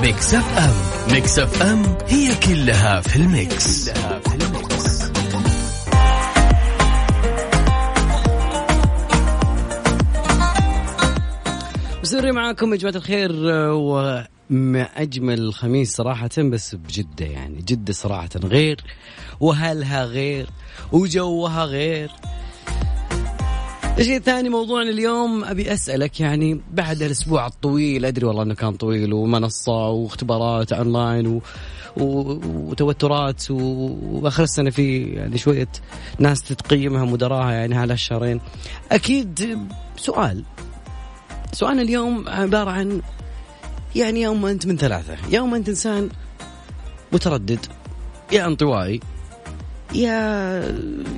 Mix FM Mix FM هي كلها في ال mix, كلها في ال mix. مستمرين معاكم يا جماعة الخير وما أجمل خميس صراحة بس بجدة يعني جدة صراحة غير وهلها غير وجوها غير الشيء الثاني موضوعنا اليوم؟ أبي أسألك يعني بعد الأسبوع الطويل أدري والله إنه كان طويل ومنصة واختبارات أونلاين و... و... وتوترات و... وآخر السنة في يعني شوية ناس تتقيمها مدراها يعني هالشهرين أكيد سؤال. سؤالنا اليوم عبارة عن يعني يوم أنت من ثلاثة يوم أنت إنسان متردد يا انطوائي يا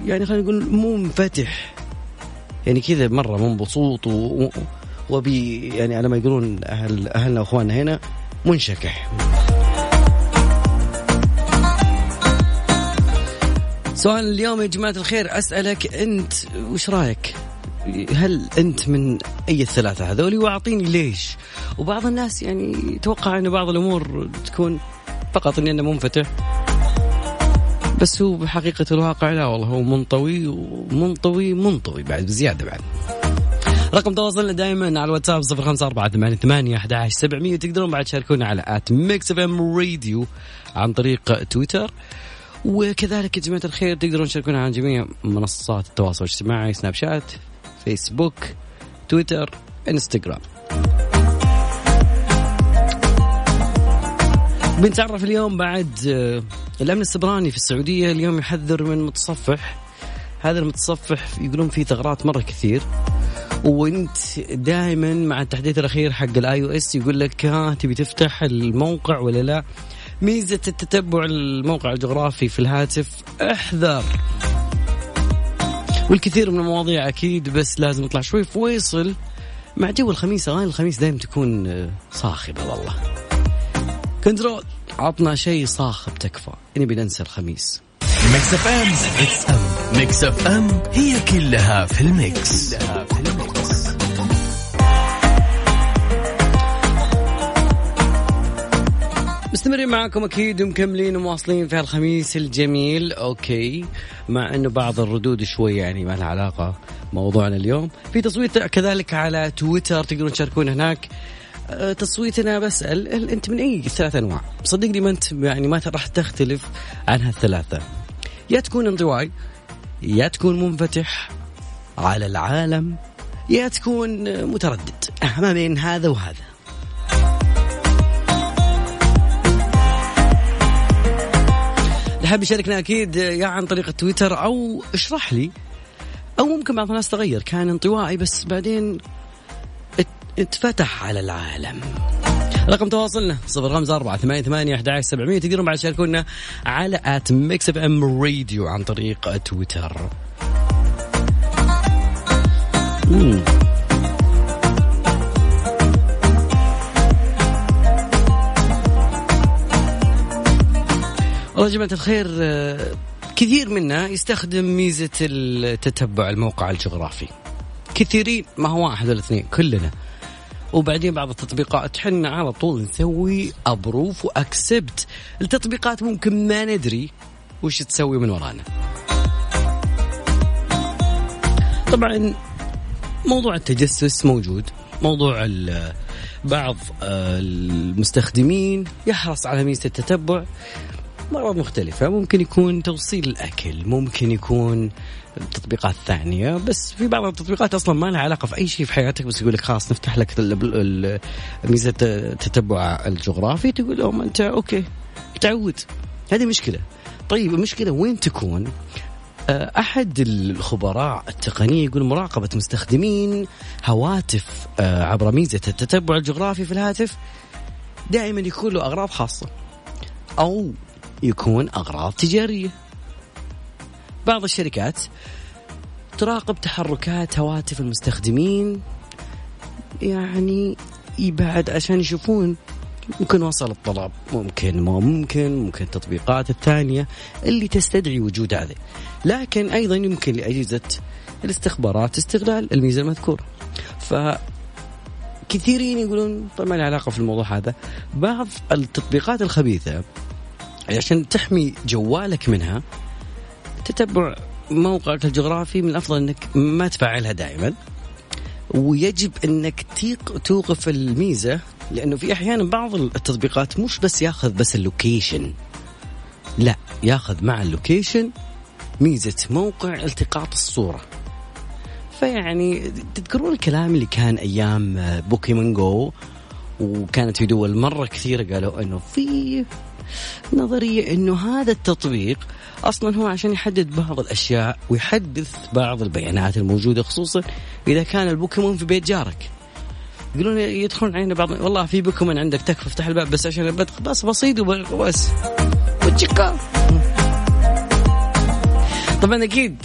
يعني خلينا نقول مو منفتح. يعني كذا مرة مبسوط و... وبي يعني على ما يقولون أهل أهلنا وإخواننا هنا منشكح سؤال اليوم يا جماعة الخير أسألك أنت وش رأيك؟ هل أنت من أي الثلاثة هذولي وأعطيني ليش؟ وبعض الناس يعني يتوقع أن بعض الأمور تكون فقط إني أنا منفتح بس هو بحقيقة الواقع لا والله هو منطوي ومنطوي منطوي بعد بزيادة بعد. رقم تواصلنا دائما على الواتساب صفر خمسة أربعة ثمانية ثمانية أحد سبعمية تقدرون بعد تشاركونا على at Mix FM Radio عن طريق تويتر. وكذلك يا جماعة الخير تقدرون تشاركونا على جميع منصات التواصل الاجتماعي سناب شات فيسبوك تويتر إنستغرام. بنتعرف اليوم بعد آه، الأمن السيبراني في السعودية اليوم يحذر من متصفح. هذا المتصفح يقولون فيه ثغرات مرة كثير. وانت دائما مع التحديث الأخير حق ال iOS يقول لك ها تبي تفتح الموقع ولا لا؟ ميزة التتبع الموقع الجغرافي في الهاتف احذر. والكثير من المواضيع أكيد بس لازم نطلع شوي فويصل مع جو الخميس. أغاني الخميس دائما تكون آه، صاخبة والله. control. عطنا شيء صاخب تكفى. نبي ننسى الخميس. Mix FM. Mix FM Mix FM هي كلها في ال mix, كلها في ال mix. مستمرين معاكم أكيد ومكملين ومواصلين في هالخميس الجميل. okay. مع إنه بعض الردود شوي يعني ما لها علاقة موضوعنا اليوم. في تصويت كذلك على تويتر تقدرون تشاركون هناك. تصويتنا بسأل أنت من أي ثلاث أنواع؟ صدقني ما أنت يعني ما راح تختلف عن هالثلاثة. يا تكون انطوائي يا تكون منفتح على العالم يا تكون متردد ما بين هذا وهذا. اللي حاب يشاركنا أكيد يا عن طريق التويتر أو اشرح لي أو ممكن بعض الناس تغير. كان انطوائي بس بعدين اتفتح على العالم. رقم تواصلنا صفر خمسة أربعة ثمانية ثمانية أحد سبعمية تقدرون بعد تشاركونا على at Mix FM Radio عن طريق تويتر. مم. والله يا جماعة الخير كثير منا يستخدم ميزة التتبع الموقع الجغرافي. كثيرين ما هو واحد ولا اثنين كلنا. وبعدين بعض التطبيقات حنا على طول نسوي ابروف واكسبت التطبيقات ممكن ما ندري وش تسوي من ورانا. طبعا موضوع التجسس موجود. موضوع بعض آه، المستخدمين يحرص على ميزة التتبع. مرات مختلفة. ممكن يكون توصيل الأكل ممكن يكون تطبيقات ثانية بس في بعض التطبيقات أصلا ما لها علاقة في أي شيء في حياتك بس يقول لك خلاص نفتح لك ميزة التتبع الجغرافي تقول لهم أنت أوكي تعود. هذه مشكلة. طيب المشكلة وين تكون؟ آه، أحد الخبراء التقنية يقول مراقبة مستخدمين هواتف آه، عبر ميزة التتبع الجغرافي في الهاتف دائما يكون له أغراض خاصة أو يكون أغراض تجارية. بعض الشركات تراقب تحركات هواتف المستخدمين يعني يبعد عشان يشوفون ممكن وصل الطلب ممكن ما ممكن ممكن التطبيقات الثانية اللي تستدعي وجود هذه. لكن أيضا يمكن لأجهزة الاستخبارات استغلال الميزة المذكورة. ف كثيرين يقولون طيب ما له علاقة في الموضوع هذا بعض التطبيقات الخبيثة عشان تحمي جوالك منها تتبع موقعك الجغرافي من الأفضل إنك ما تفعلها دائما ويجب إنك توقف الميزة لأنه في أحيانا بعض التطبيقات مش بس ياخذ بس ال location. لا ياخذ مع ال location ميزة موقع التقاط الصورة. فيعني تذكرون الكلام اللي كان أيام بوكيمون جو وكانت في دول مرة كثيرة قالوا إنه في نظريه إنه هذا التطبيق أصلا هو عشان يحدد بعض الأشياء ويحدث بعض البيانات الموجودة خصوصا إذا كان البوكيمون في بيت جارك. يقولون يدخلون علينا بعض والله في بوكيمون عندك تكفى افتح الباب بس عشان البدخ بس بسيط وبس. وتشكا طبعا أكيد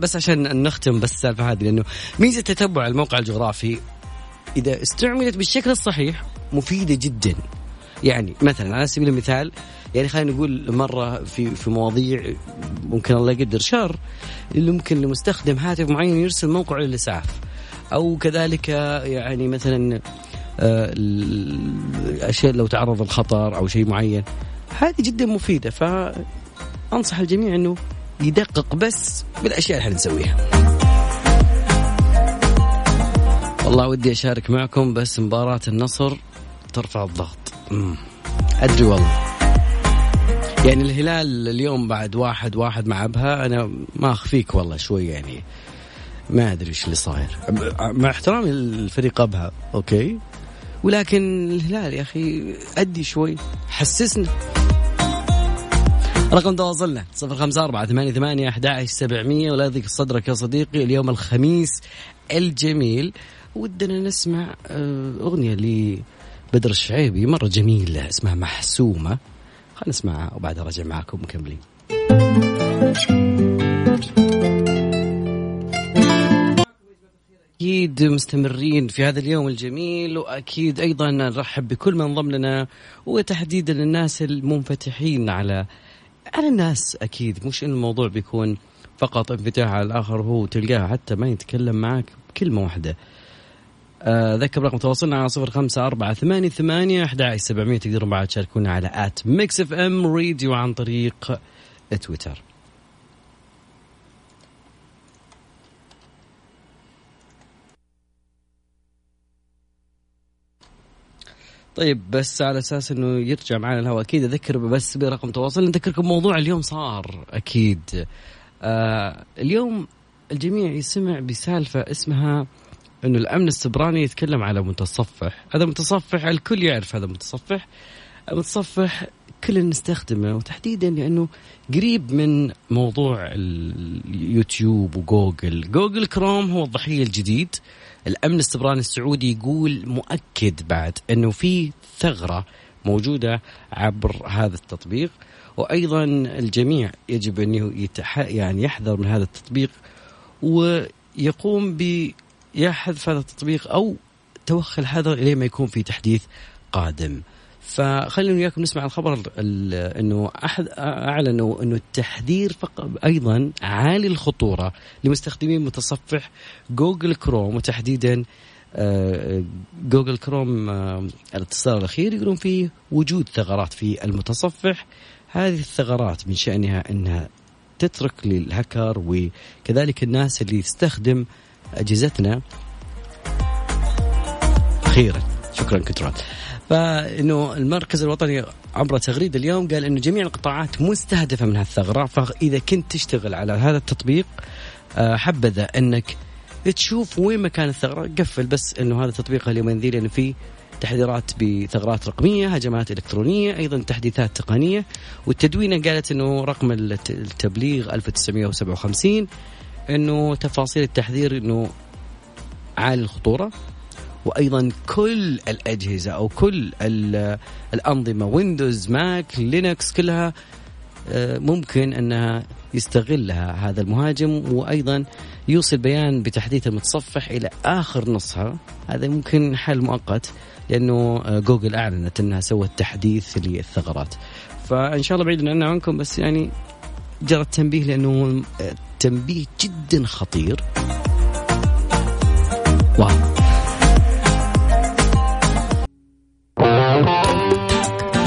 بس عشان نختم بس السالفة هذه لأنه ميزة تتبع الموقع الجغرافي إذا استعملت بالشكل الصحيح مفيدة جدا. يعني مثلا على سبيل المثال يعني خلينا نقول مرة في في مواضيع ممكن الله يقدر شر اللي ممكن لمستخدم هاتف معين يرسل موقع للإسعاف أو كذلك يعني مثلا آه، الاشياء لو تعرض الخطر أو شيء معين هذه جدا مفيدة فأنصح الجميع إنه يدقق بس بالأشياء اللي إحنا نسويها. والله ودي أشارك معكم بس مباراة النصر ترفع الضغط. أدري والله. يعني الهلال اليوم بعد واحد واحد مع أبها أنا ما أخفيك والله شوي يعني. ما أدري إيش اللي صاير. مع احترامي للفريق أبها أوكي. ولكن الهلال يا أخي أدي شوي. حسسنا. رقم تواصلنا صفر خمسة أربعة ثمانية ثمانية أحد سبعمية ولا يضيق صدرك يا صديقي اليوم الخميس الجميل. ودنا نسمع آه، أغنية لبدر الشعيبي مرة جميلة اسمها محسومة. خلينا نسمعها وبعدها راجع معاكم مكملين. أكيد مستمرين في هذا اليوم الجميل وأكيد أيضا نرحب بكل من انضم لنا وتحديدا الناس المنفتحين على على الناس أكيد مش إن الموضوع بيكون فقط انفتاح على الآخر هو تلقاه حتى ما يتكلم معك بكلمة واحدة. آه، ذكر رقم تواصلنا على صفر خمسة أربعة ثمانية ثمانية أحد سبعمية. تقدرون بعد تشاركونا على at Mix FM Radio عن طريق تويتر. طيب بس على أساس إنه يرجع معنا الهواء أكيد أذكر بس برقم تواصل. نذكركم موضوع اليوم صار أكيد. آه اليوم الجميع يسمع بسالفة اسمها إنه الأمن السبراني يتكلم على متصفح. هذا متصفح الكل يعرف هذا متصفح. متصفح كلنا نستخدمه وتحديدا لأنه قريب من موضوع اليوتيوب وجوجل. جوجل كروم هو الضحية الجديد. الأمن السبراني السعودي يقول مؤكد بعد إنه في ثغرة موجودة عبر هذا التطبيق. وأيضا الجميع يجب انه يتح... يعني يحذر من هذا التطبيق. ويقوم ب يا حذف هذا التطبيق أو توخي الحذر إلى ما يكون في تحديث قادم. فخلينا وياكم نسمع الخبر إنه أحد أعلنوا إنه التحذير فقط أيضا عالي الخطورة لمستخدمي متصفح جوجل كروم وتحديدا آه، جوجل كروم آه، الإصدار الأخير يقولون فيه وجود ثغرات في المتصفح هذه الثغرات من شأنها إنها تترك للهكر وكذلك الناس اللي تستخدم أجهزتنا. أخيرا شكرا control فإنه المركز الوطني عبر تغريدة اليوم قال إنه جميع القطاعات مستهدفة من هالثغرة. فإذا كنت تشتغل على هذا التطبيق آه، حبذا أنك تشوف وين مكان الثغرة. قفل بس إنه هذا التطبيق اليومين ذي لأنه فيه تحذيرات بثغرات رقمية، هجمات إلكترونية، أيضا تحديثات تقنية، والتدوينة قالت إنه رقم التبليغ 1957 إنه تفاصيل التحذير إنه عالي الخطورة وأيضا كل الأجهزة أو كل ال- الأنظمة ويندوز ماك لينكس كلها آه، ممكن أنها يستغلها هذا المهاجم وأيضا يوصل بيان بتحديث المتصفح إلى آخر نسخة. هذا ممكن حل مؤقت لأنه آه، جوجل أعلنت أنها سوت تحديث للثغرات. فإن شاء الله بعيد عنا عنكم بس يعني جرى التنبيه لأنه آه، تنبيه جدا خطير. wow.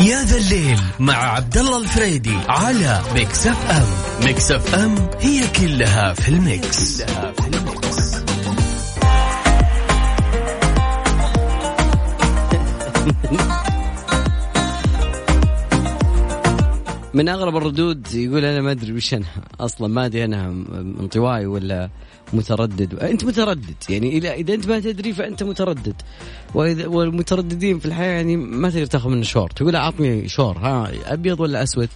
يا ذا الليل مع عبد الله الفريدي على Mix FM. Mix FM هي كلها في ال mix, كلها في ال mix. من أغرب الردود يقول أنا ما أدري وش أنا. أصلا ما أدري أنا انطوائي ولا متردد. أنت متردد. يعني إذا أنت ما تدري فأنت متردد. وإذا والمترددين في الحياة يعني ما تقدر تاخذ منه شور تقول أعطني شور ها أبيض ولا أسود؟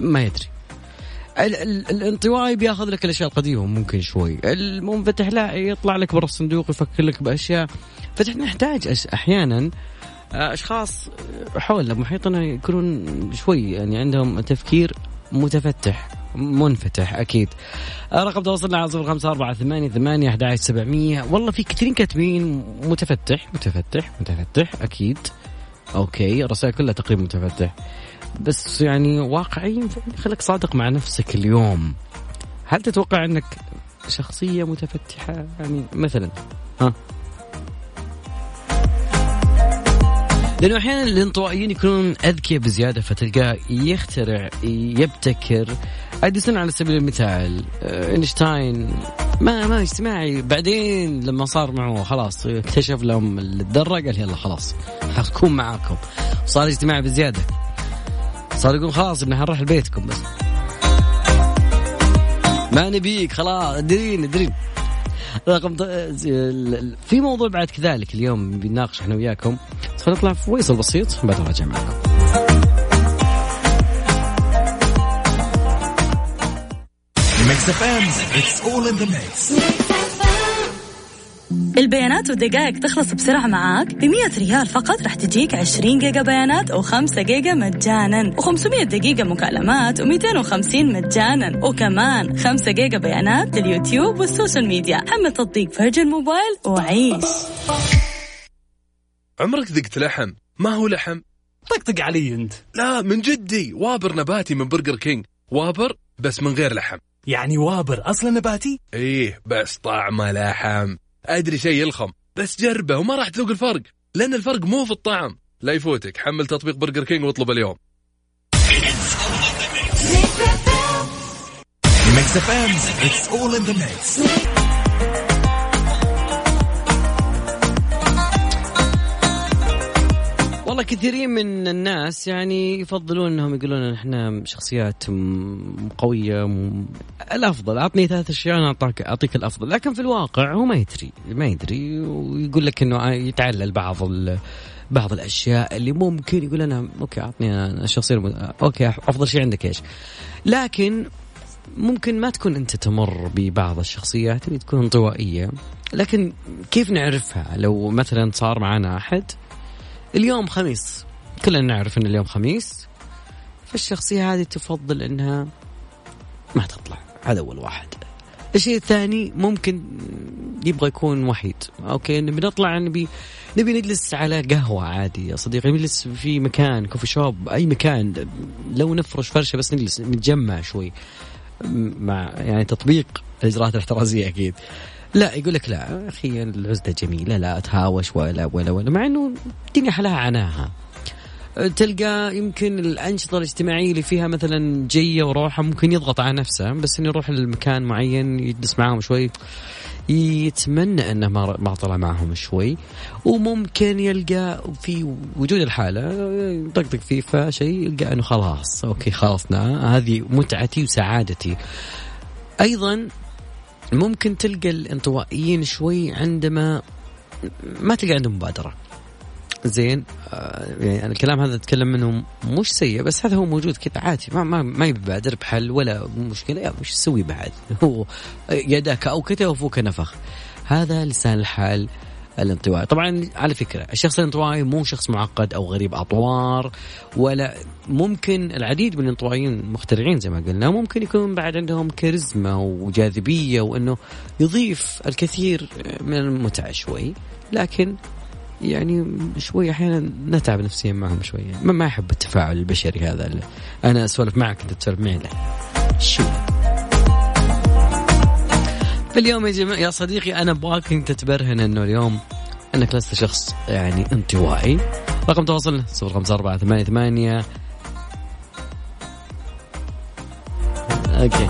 ما يدري. ال- ال- الانطوائي بياخذ لك الأشياء القديمة ممكن شوي. المنفتح لا يطلع لك برا الصندوق يفكر لك بأشياء. فنحن نحتاج أش- أحيانا أشخاص حولنا محيطنا يكونون شوي يعني عندهم تفكير متفتح منفتح أكيد. رقم تواصلنا على صفر خمسة أربعة ثمانية ثمانية أحد عشر سبعمية. والله في كثيرين كاتبين متفتح متفتح متفتح أكيد. okay الرسائل كلها تقريبا متفتح. بس يعني واقعيا خليك صادق مع نفسك اليوم. هل تتوقع أنك شخصية متفتحة؟ يعني مثلا ها؟ لأنه أحيانا الانطوائيين يكونون أذكياء بزيادة فتلقاه يخترع يبتكر. اديسون على سبيل المثال آه، إينشتاين. ما ما اجتماعي. بعدين لما صار معه خلاص اكتشف لهم الذرة قال يلا خلاص حنكون معاكم. صار اجتماعي بزيادة. صار يقول خلاص ابن حنروح لبيتكم بس. ما نبيك خلاص ادرين ادرين رقم في موضوع بعد كذلك اليوم بنناقش إحنا وياكم. بس خلينا نطلع في ويصل بسيط بعد راجع معكم. FM it's all in the mix البيانات والدقائق تخلص بسرعة معاك. ب 100 ريال فقط راح تجيك 20 جيجا بيانات و5 جيجا مجانا و500 دقيقة مكالمات و250 مجانا وكمان 5 جيجا بيانات لليوتيوب وال social media. حمل تطبيق فيرجن موبايل وعيش. عمرك ذقت لحم؟ ما هو لحم؟ طقطق علي انت. لا من جدي. ووبر نباتي من برجر كينج. ووبر بس من غير لحم. يعني ووبر أصلا نباتي؟ إيه بس طعمه لحم. أدري شيء يلخم بس جربه وما راح تذوق الفرق لأن الفرق مو في الطعم. لا يفوتك حمل تطبيق برجر كينج واطلب اليوم. FM it's all in the والله كثيرين من الناس يعني يفضلون إنهم يقولون إحنا شخصيات قوية الأفضل. أعطني ثلاث أشياء أنا اعطاك أعطيك الأفضل. لكن في الواقع هو ما يدري ما يدري. ويقول لك إنه يتعلل بعض بعض الأشياء اللي ممكن يقول أنا okay أعطني أنا الشخصية الم... okay أفضل شيء عندك إيش؟ لكن ممكن ما تكون أنت تمر ببعض الشخصيات اللي تكون انطوائية. لكن كيف نعرفها؟ لو مثلا صار معنا أحد اليوم خميس. كلنا نعرف إن اليوم خميس فالشخصية هذه تفضل إنها ما تطلع هذا أول واحد. الشيء الثاني ممكن يبغى يكون وحيد. okay نبي نطلع نبي نبي نجلس على قهوة عادي يا صديقي نجلس في مكان coffee shop أي مكان. لو نفرش فرشة بس نجلس نتجمع شوي. مع يعني تطبيق الإجراءات الاحترازية أكيد. لا يقول لك لا أخي العزلة جميلة لا أتهاوش ولا ولا ولا مع إنه الدنيا حلاها عناها. تلقى يمكن الأنشطة الاجتماعية اللي فيها مثلا جية وروحة ممكن يضغط على نفسه بس إنه يروح لمكان معين يجلس معاهم شوي يتمنى إنه ما ما طلع معهم شوي. وممكن يلقى في وجود الحالة يطقطق فيه فشيء يلقى إنه خلاص أوكي خلصنا هذه متعتي وسعادتي. أيضا ممكن تلقى الانطوائيين شوي عندما ما تلقى عندهم مبادرة. زين آه يعني الكلام هذا أتكلم منه مش سيء بس هذا هو موجود كذا عادي. ما ما ما يبادر بحل ولا مشكلة. يا وش تسوي بعد؟ هو يدك أو كتف وفوك نفخ. هذا لسان الحال. الانطوائي. طبعا على فكرة الشخص الانطوائي مو شخص معقد أو غريب أطوار ولا ممكن العديد من الانطوائيين مخترعين زي ما قلنا ممكن يكون بعد عندهم كاريزما وجاذبية وأنه يضيف الكثير من المتعة شوي لكن يعني شوي أحيانا نتعب نفسيا معهم شوي ما, ما أحب التفاعل البشري هذا اللي أنا أسولف معك انت تسولف معي لا شو؟ فاليوم يا جماعة يا صديقي أنا أبغاك أنت تبرهن إنه اليوم إنك لست شخص يعني انطوائي. رقم تواصلنا 054 88 أوكي.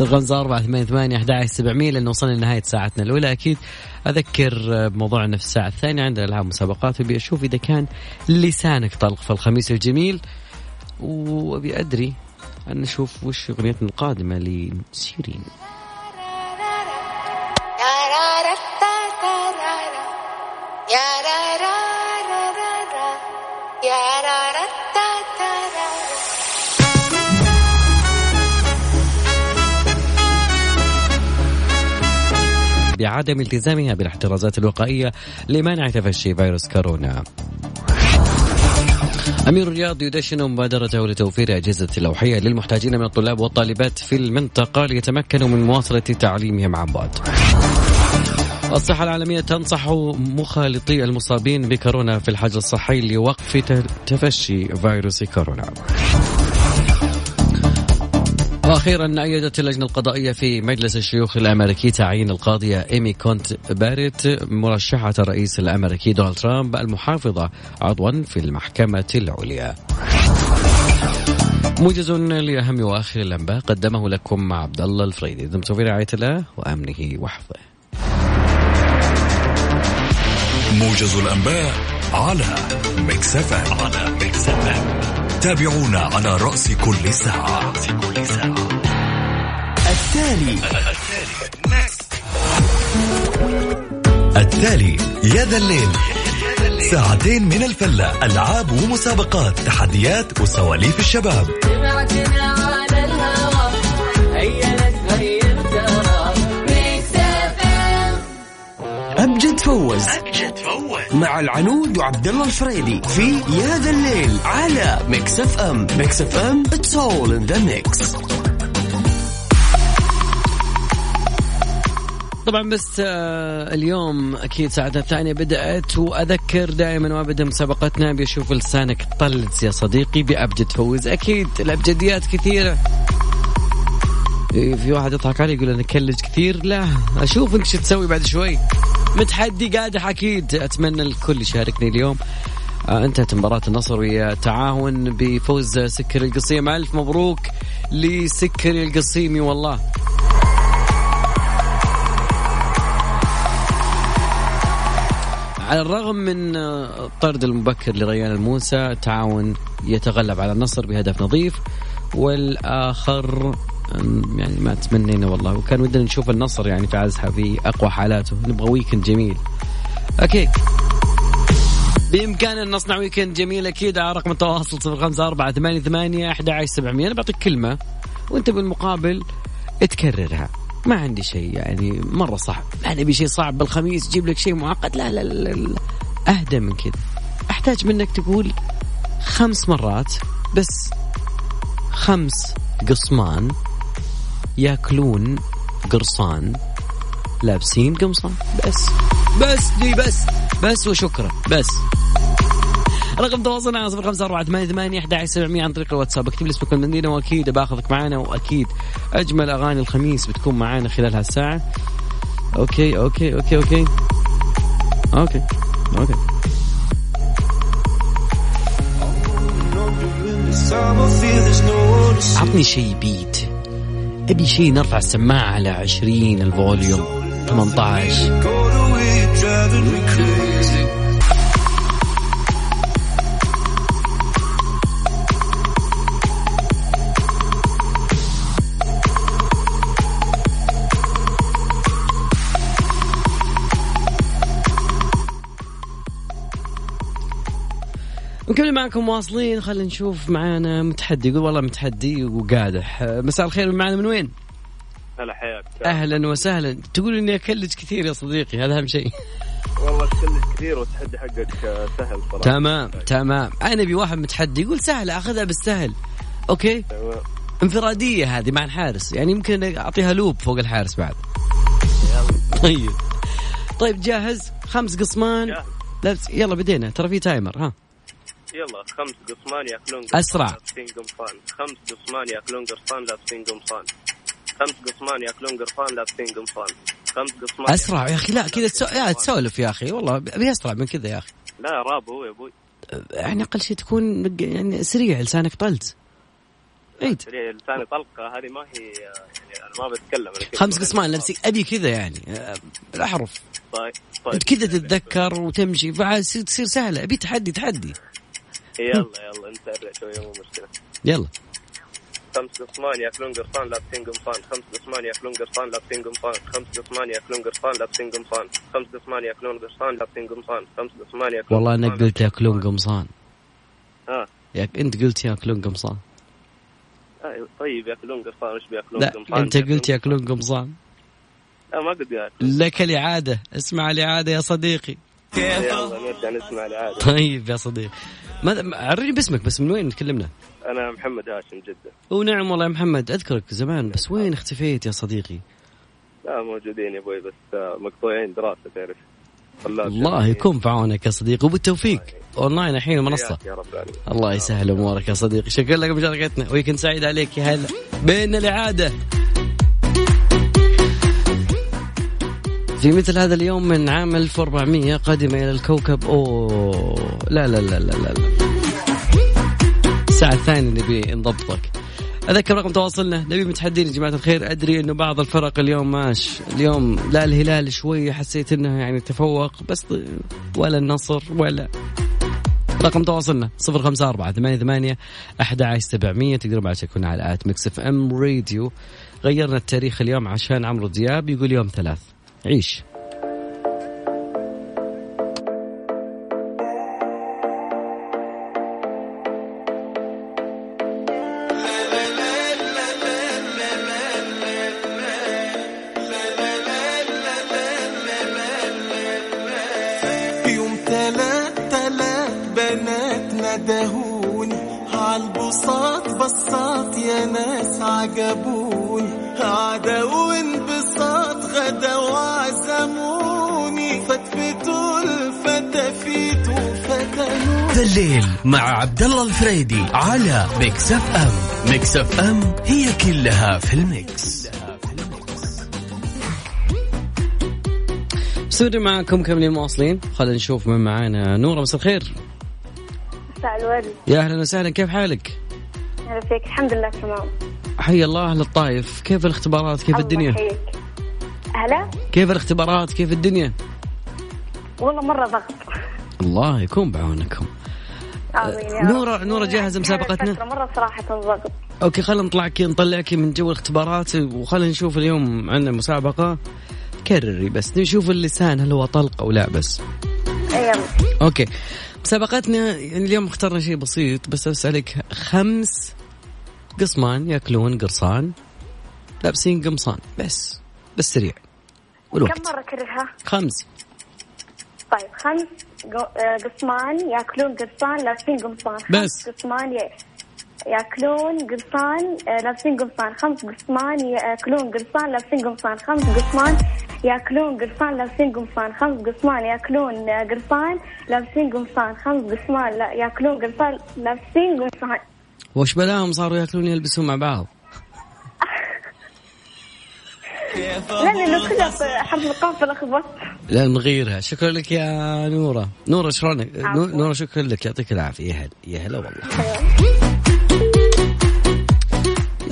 رقم أربعة ثمانية ثمانية أحد سبعمية لأنه وصلنا لنهاية ساعتنا الأولى. أكيد أذكر بموضوعنا في الساعة الثانية عندنا ألعاب مسابقات. وأبي أشوف إذا كان لسانك طلق في الخميس الجميل وأبي أدري أن نشوف وش أغنيتنا القادمة لسيرين. بعدم التزامها بالاحترازات الوقائية لمنع تفشي فيروس كورونا. أمير الرياض يدشن مبادرته لتوفير أجهزة لوحية للمحتاجين من الطلاب والطالبات في المنطقة ليتمكنوا من مواصلة تعليمهم عن بعد. الصحة العالمية تنصح مخالطي المصابين بكورونا في الحجر الصحي لوقف تفشي فيروس كورونا. وأخيرا ايدت اللجنة القضائية في مجلس الشيوخ الأمريكي تعيين القاضية إيمي كونت باريت مرشحة الرئيس الأمريكي دونالد ترامب المحافظة عضوا في المحكمة العليا. موجز لأهم وآخر الأنباء قدمه لكم عبد الله الفريدي. دمتم في رعاية الله وأمنه وحفظه. موجز الأنباء على ام على ام تابعونا على رأس كل ساعة. رأس كل ساعة. التالي. التالي يا ذا الليل. ساعتين من الفلة ألعاب ومسابقات تحديات وسواليف الشباب. أبجد فوز. أبجد فوز مع العنود وعبد الله الفريدي في يا ذا الليل على ميكس أف أم. ميكس أف أم it's all in the mix طبعا بس آه اليوم أكيد ساعتنا الثانية بدأت وأذكر دائما وابدا مسابقتنا بيشوف لسانك طلت يا صديقي بأبجد فوز. أكيد الأبجديات كثيرة. في واحد يضحك علي يقول أنا كلج كثير. لا اشوفك إيش تسوي بعد شوي. متحدي قادح أكيد. أتمنى الكل يشاركني اليوم. آه انتهت مباراة النصر ويا تعاون بفوز سكر القصيم. ألف مبروك لسكر القصيمي والله. على الرغم من الطرد المبكر لريان الموسى تعاون يتغلب على النصر بهدف نظيف والآخر يعني ما تمنينا والله. وكان ودنا نشوف النصر يعني في في أقوى حالاته. نبغى weekend جميل. okay بإمكاننا نصنع weekend جميل أكيد. على رقم التواصل صفر خمسة أربعة ثمانية ثمانية أحد سبعمية. أنا بعطيك كلمة وأنت بالمقابل تكررها. ما عندي شيء يعني مرة صعب. ما نبي شيء صعب بالخميس جيب لك شيء معقد. لا لا, لا, لا. أهدى من كذا. أحتاج منك تقول خمس مرات بس خمس قصمان ياكلون قرصان. لابسين قمصان. بس. بس دي بس. بس وشكرا. بس. رقم تواصلنا صفر خمسة أربعة ثمانية ثمانية أحد سبعمية عن طريق الواتساب. اكتب لي اسمك المدينة وأكيد باخذك معنا وأكيد أجمل أغاني الخميس بتكون معنا خلال هالساعة. okay okay okay okay. okay okay. عطني شيء بيت أبي شيء نرفع السماعة على 20 ال volume 18 نكمل معكم واصلين خلينا نشوف معانا متحدي. يقول والله متحدي وقادح. مساء الخير معنا من وين؟ هلا حياك. أهلا وسهلا. تقول إني أكلج كثير يا صديقي هذا أهم شيء. والله كلش كثير والتحدي حقك آه، سهل صراحة. تمام تمام. أنا أبي واحد متحدي يقول سهل أخذها بالسهل. أوكي؟ تمام انفرادية هذه مع الحارس. يعني يمكن أعطيها لوب فوق الحارس بعد. طيب. طيب جاهز؟ خمس. لا يلا بدينا. ترى في تايمر ها. يلا خمس قصمان ياكلون قرصان أسرع. لابسين قمصان خمس قصمان ياكلون قرصان لابسين قمصان خمس قصمان ياكلون قرصان لابسين قمصان خمس قصمان أسرع يا أخي لا كذا تسو... يا تسولف يا أخي والله أبي أسرع من كذا يا أخي. لا راب هو يا أبوي. يعني أقل شيء تكون يعني سريع لسانك طلت. عيد. سريع لساني طلقة. هذه ما هي يعني أنا ما بتكلم. خمس قسمان لابسين أبي كذا يعني الاحرف طيب طيب. أنت كذا تتذكر وتمشي بعد تصير سهلة. أبي تحدي تحدي. يلا يلا انت ارجع شوية مو مشكلة. يلا. خمس قصمان ياكلون قرصان لابسين قمصان. خمس قصمان ياكلون قرصان لابسين قمصان. خمس قصمان ياكلون قرصان لابسين قمصان. خمس قصمان ياكلون قرصان لابسين قمصان. خمس قصمان ياكلون والله انك قلت ياكلون قمصان. ها ياك أنت قلت ياكلون قمصان. آه، طيب ياكلون قرصان وش بياكلون لا قمصان؟ أنت قلت ياكلون قمصان. لا ما قد قال لك الإعادة. اسمع الإعادة يا صديقي. يلا نرجع نسمع العادة. طيب يا صديقي ماذا عرفني باسمك بس من وين تكلمنا؟ أنا محمد هاشم جدة. ونعم والله يا محمد أذكرك زمان بس وين اختفيت يا صديقي؟ لا موجودين يا أبوي بس آه، مقطوعين دراسة تعرف. الله. يكون في عونك يا صديقي وبالتوفيق. أونلاين الحين المنصة. يا رب الله يسهل أمورك يا صديقي. شكرا لك مشاركتنا. ويكند سعيد عليك يا هلا. بين الإعادة. في مثل هذا اليوم من عام 1400 قدم إلى الكوكب. اوه لا لا لا لا لا. الساعة الثانية نبي نضبطك. أذكر رقم تواصلنا. نبي متحدين يا جماعة الخير. أدري إنه بعض الفرق اليوم ماش اليوم لا الهلال شوية حسيت إنه يعني تفوق بس ولا النصر ولا. رقم تواصلنا. صفر خمسة أربعة ثمانية ثمانية أحد عشر سبعمية. تقدروا بعد تكون على at ميكس إف إم راديو. غيرنا التاريخ اليوم عشان عمرو دياب. يقول يوم ثلاث. عيش. الليل مع عبد الله الفريدي على ميكس اف ام ميكس اف ام هي كلها في الميكس. sorry معكم كملين مواصلين خلينا نشوف من معانا. نورة مساء الخير. مساء الورد. يا أهلا وسهلا. كيف حالك؟ هلا فيك. الحمد لله تمام. حي الله أهل الطايف. كيف الاختبارات؟ كيف الله الدنيا؟ يحييك. هلا كيف الاختبارات؟ كيف الدنيا؟ والله مرة ضغط. الله يكون بعونكم. يا. نورة نورة جاهزة مسابقتنا. مرة صراحة ضغط okay خلينا نطلعك نطلعك من جو الاختبارات وخلينا نشوف اليوم عندنا مسابقة. كرري بس نشوف اللسان هل هو طلق أو لا بس. يلا okay. مسابقتنا يعني اليوم اخترنا شيء بسيط بس أسألك خمس قصمان يأكلون قرصان لابسين قمصان بس بس سريع. كم والوقت مرة كررها؟ خمس. طيب خمس. قصمان ياكلون قرصان لابسين قمصان. بس. قصمان ياكلون قرصان آه، لابسين قمصان. خمس قصمان ياكلون قرصان لابسين قمصان. خمس قصمان ياكلون قرصان لابسين قمصان. خمس قصمان ياكلون آه، قرصان لابسين قمصان. خمس قصمان ياكلون قرصان لابسين قمصان. وش بلاهم صاروا ياكلون يلبسون مع بعض؟ لا لأنه كذا حرف لا نغيرها. شكرا لك يا نورة. نورة شلونك؟ نو- عفواً. نورة شكرا لك. يعطيك العافية. يا هلا يا هلا والله.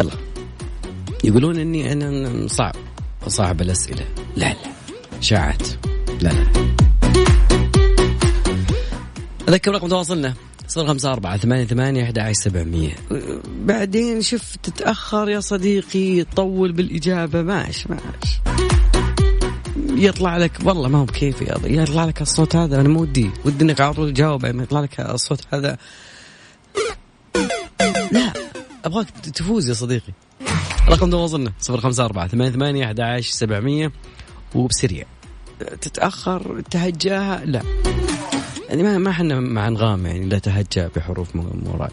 يلا. يقولون إني أنا صعب. صعب الأسئلة. لا لا. إشاعات. لا لا. أذكر رقم تواصلنا. صفر خمسة أربعة ثمانية ثمانية أحد سبعمية. بعدين شوف تتأخر يا صديقي تطول بالإجابة. ماش ماش يطلع لك والله ما هو بكيفي. يطلع لك الصوت هذا أنا ما ودي ودي إنك على طول تجاوب يعني يطلع لك الصوت هذا. لا أبغاك تفوز يا صديقي. رقم تواصلنا صفر خمسة أربعة ثمانية ثمانية أحد سبعمية وبسريع. تتأخر تهجأها لا. يعني ما ما إحنا مع انغام يعني لا تهجى بحروف م- وراء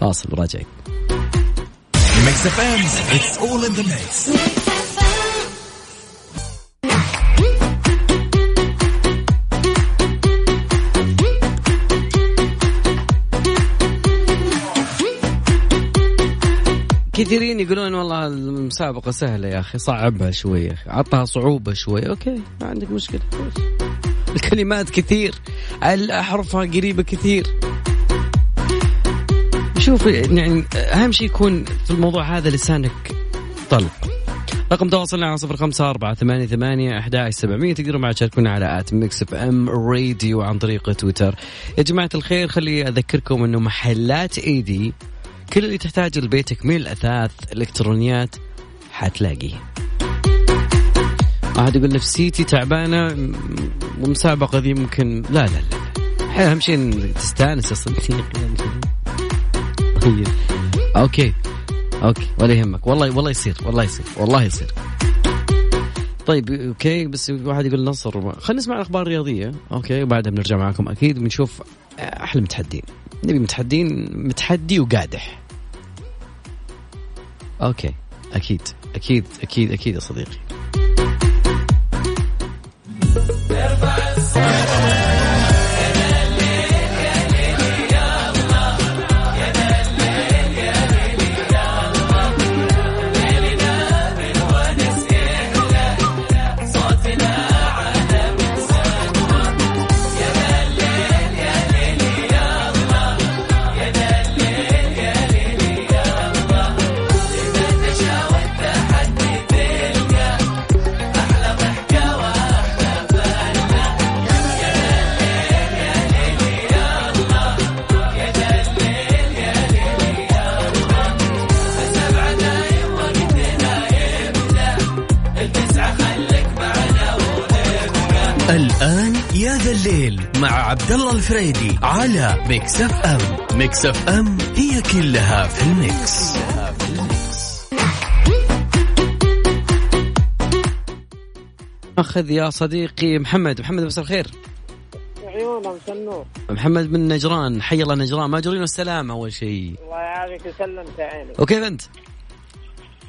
فاصل وراجعين Mix FM it's all in the mix كثيرين يقولون والله المسابقة سهلة يا أخي صعبها شوية عطها صعوبة شوية okay ما عندك مشكلة الكلمات كثير أحرفها قريبة كثير. شوف يعني أهم شيء يكون في الموضوع هذا لسانك طلق. رقم تواصلنا على صفر خمسة أربعة ثمانية ثمانية أحد سبعمية تقدروا معنا تشاركونا على at Mix FM Radio عن طريق تويتر. يا جماعة الخير خلي أذكركم أنه محلات ايدي كل اللي تحتاجه لبيتك من الأثاث الإلكترونيات حتلاقيه. واحد يقول نفسيتي تعبانة م- والمسابقة ذي ممكن لا لا لا أهم شيء تستانس يا صديقي طيب. okay. okay. ولا يهمك. والله والله يصير. والله يصير. والله يصير. طيب okay. بس واحد يقول نصر. خلينا نسمع الأخبار الرياضية. okay. وبعدها بنرجع معكم أكيد. بنشوف أحلى متحدين. نبي متحدين متحدي وقادح. أوكي. أكيد. أكيد. أكيد. أكيد يا صديقي. الفريدي على ميكس اف ام ميكس اف ام هي كلها في الميكس. أخذ يا صديقي محمد. محمد مساء الخير. عيونها مسنور محمد من نجران. حي الله نجران. ما جرينا السلام أول شيء. الله يعافيك. وسلمت عينك. وكيف أنت؟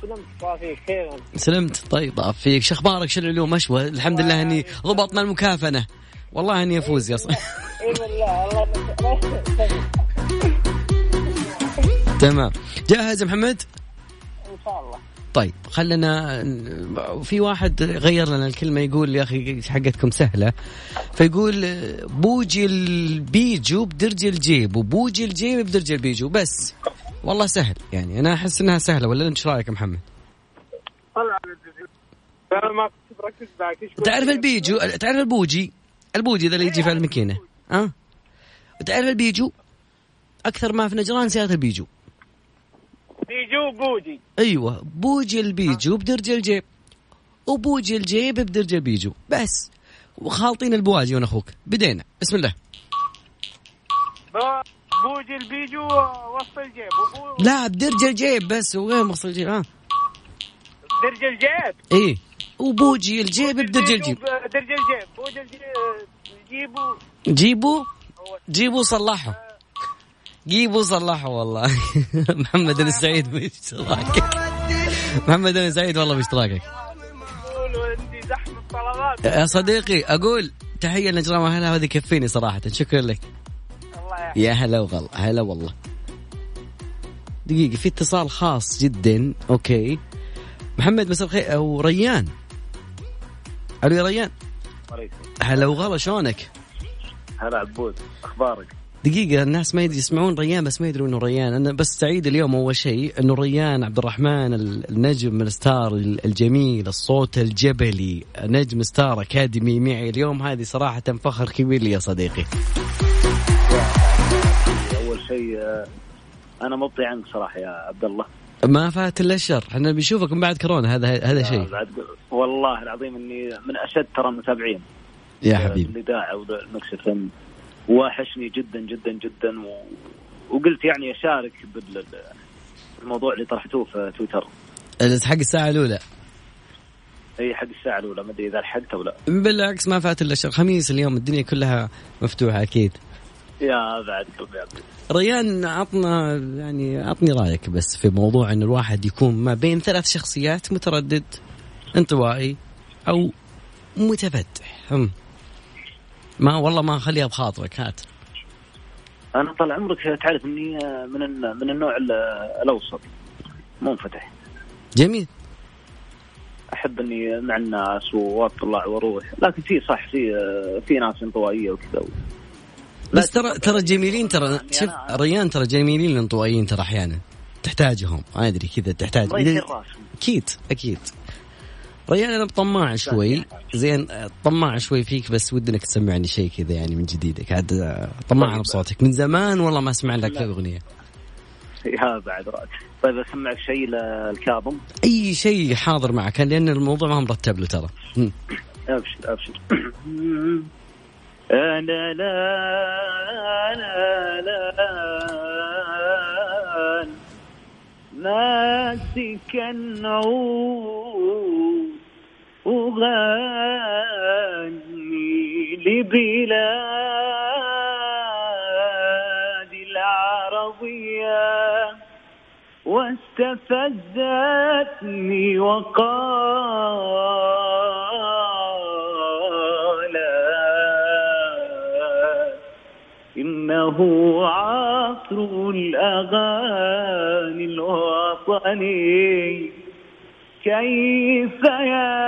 سلمت. صافي. خير سلمت. طيب طاف فيك شو أخبارك شو العلوم اشوى الحمد لله إني ضبطنا المكافنه والله أني أفوز يا صاحبي إي بالله الله يسلمك. تمام. جاهز يا محمد؟ إن شاء الله. طيب خلنا في واحد غير لنا الكلمة يقول يا أخي حقتكم سهلة. فيقول بوجي البيجو بدرج الجيب وبوجي الجيب بدرج البيجو. بس والله سهل. يعني أنا أحس إنها سهلة ولا انت إيش رأيك يا محمد؟ طلع أنا ما كنت بركز معك؟ تعرف البيجو؟ تعرف البوجي؟ البوجي ذا اللي يجي في الماكينة. ها؟ تعرف البيجو أكثر ما في نجران سياره البيجو. بيجو بوجي. أيوه بوجي البيجو بدرج الجيب. وبوجي الجيب بدرج البيجو. بس. وخالطين البواجي وأنا أخوك. بدينا. بسم الله. بوجي البيجو وسط الجيب. وبو- لا بدرج الجيب بس. وين وصل الجيب. ها؟ درج الجيب. إيه وبوجي الجيب بدرج الجيب ب- درج الجيب. بوجي الجيب جيبوا جيبوا جيبوا صلحوا جيبوا صلحوا والله. محمد بن سعيد باشتراكك محمد بن سعيد والله باشتراكك يا صديقي أقول تحية لنجران واهلها هذه يكفيني صراحة. شكرا لك. يا هلا وغلا هلا والله. دقيقة في اتصال خاص جدا. okay. محمد مساء الخير. أو ريان. ألو يا ريان. هلا وغلا شلونك؟ هلا عبود. أخبارك؟ دقيقة الناس ما يدري يسمعون ريان بس ما يدرون إنه ريان، أنا بس سعيد اليوم أول شيء إنه ريان عبد الرحمن ال- النجم ال star الجميل، الصوت الجبلي، نجم Star Academy معي. اليوم هذه صراحة فخر كبير لي يا صديقي. أول شيء آه، أنا مبطي عنك صراحة يا عبد الله. ما فات إلا الشر، إحنا بنشوفك من بعد كورونا. هذا هذا شيء. بعد والله العظيم إني من أشد ترى المتابعين. يا حبيبي. وال Mix FM. واحشني جدا جدا جدا. و... وقلت يعني أشارك بال- بالموضوع اللي طرحتوه في تويتر. حق الساعة الأولى. إي حق الساعة الأولى. ما أدري إذا لحقت أو لا. بالعكس ما فات إلا شهر خميس اليوم الدنيا كلها مفتوحة أكيد. يا بعد قلبي عبد ريان عطنا يعني عطني رأيك بس في موضوع إن الواحد يكون ما بين ثلاث شخصيات متردد انطوائي أو متفتح هم. ما والله ما اخليها بخاطرك هات. أنا طال عمرك تعرف إني من من النوع ال- الأوسط منفتح. جميل. أحب إني مع الناس وأطلع وأروح لكن في صح في في ناس انطوائية وكذا. بس ترى ترى جميلين ترى يعني شوف ريان ترى جميلين الانطوائيين ترى أحيانا. تحتاجهم. ما أدري كذا تحتاج. أكيد أكيد. ريان أنا طماع شوي. زين طماع شوي فيك بس ودنك تسمعني شيء كذا يعني من جديدك. عاد طماع أنا بصوتك. من زمان والله ما اسمع لك أغنية. يا بعد رأس طيب اسمعك شيء للكاظم أي شيء حاضر معك لأن الموضوع ما مرتب له ترى. أبشر أبشر. أنا لا لا لا ماسك النعود أغني لبلاد العربية واستفزتني وقالت إنه عصر الأغاني الوطني. كيف يا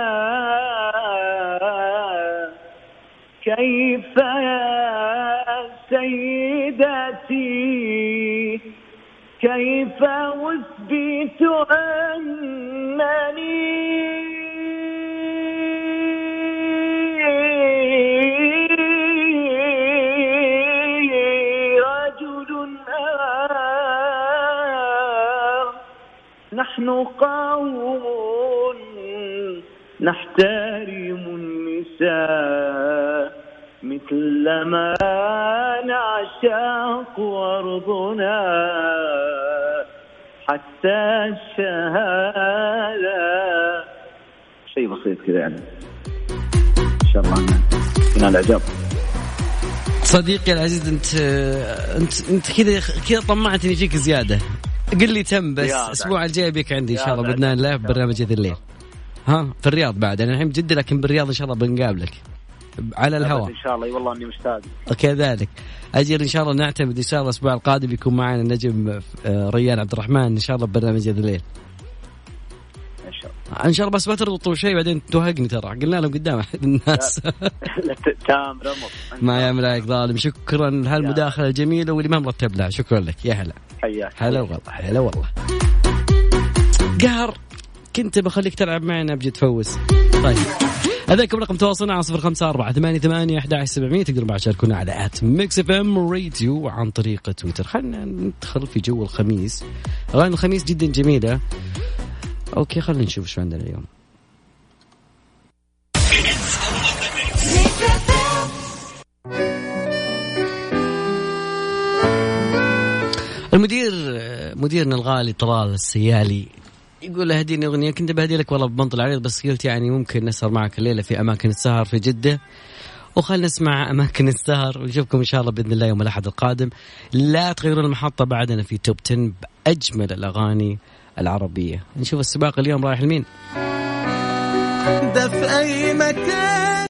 كيف يا سيدتي؟ كيف أثبت أنني قوم نحترم النساء مثل ما نعشق أرضنا حتى الشهادة. شيء بسيط كذا يعني. إن شاء الله. ينال الإعجاب. صديقي العزيز انت انت أنت كذا كذا طمعتني فيك زيادة. قل لي تم بس الأسبوع الجاي بك عندي إن شاء الله. بإذن الله ببرنامج هذا الليل. ها في الرياض بعد. أنا الحين بجده لكن بالرياض إن شاء الله بنقابلك. على الهواء. إن شاء الله. والله إني مشتاق كذلك أجل إن شاء الله نعتمد إن شاء الله الأسبوع القادم يكون معنا النجم آه، ريان عبد الرحمن إن شاء الله ببرنامج هذا الليل. إن شاء إن شاء الله بس ما تربطوا شيء بعدين توهقني ترى. قلنا لهم قدام الناس. الله تام رمض. ما يعمل عليك ظالم. شكرا. لهالمداخله الجميله واللي ما مرتب لها. شكرا لك. يا هلا. حياك. هلا والله. هلا والله. قهر. كنت بخليك تلعب معنا بجي تفوز طيب. هذاكم رقم تواصلنا على صفر خمسة أربعة ثمانية ثمانية أحد سبعمية. تقدروا بعد تشاركونا على at Mix FM Radio عن طريق تويتر. خلينا ندخل في جو الخميس. أغاني الخميس جدا جميلة. okay خلينا نشوف شو عندنا اليوم. المدير مديرنا الغالي طلال السيالي يقول هديني أغنية كنت بهدي لك والله بمنطل العريض بس قلت يعني ممكن نسهر معك الليلة في أماكن السهر في جدة. وخلنا نسمع أماكن السهر ونشوفكم إن شاء الله بإذن الله يوم الأحد القادم. لا تغيرون المحطة بعدنا في توب 10 بأجمل الأغاني العربية. نشوف السباق اليوم رايح لمين. ده في أي مكان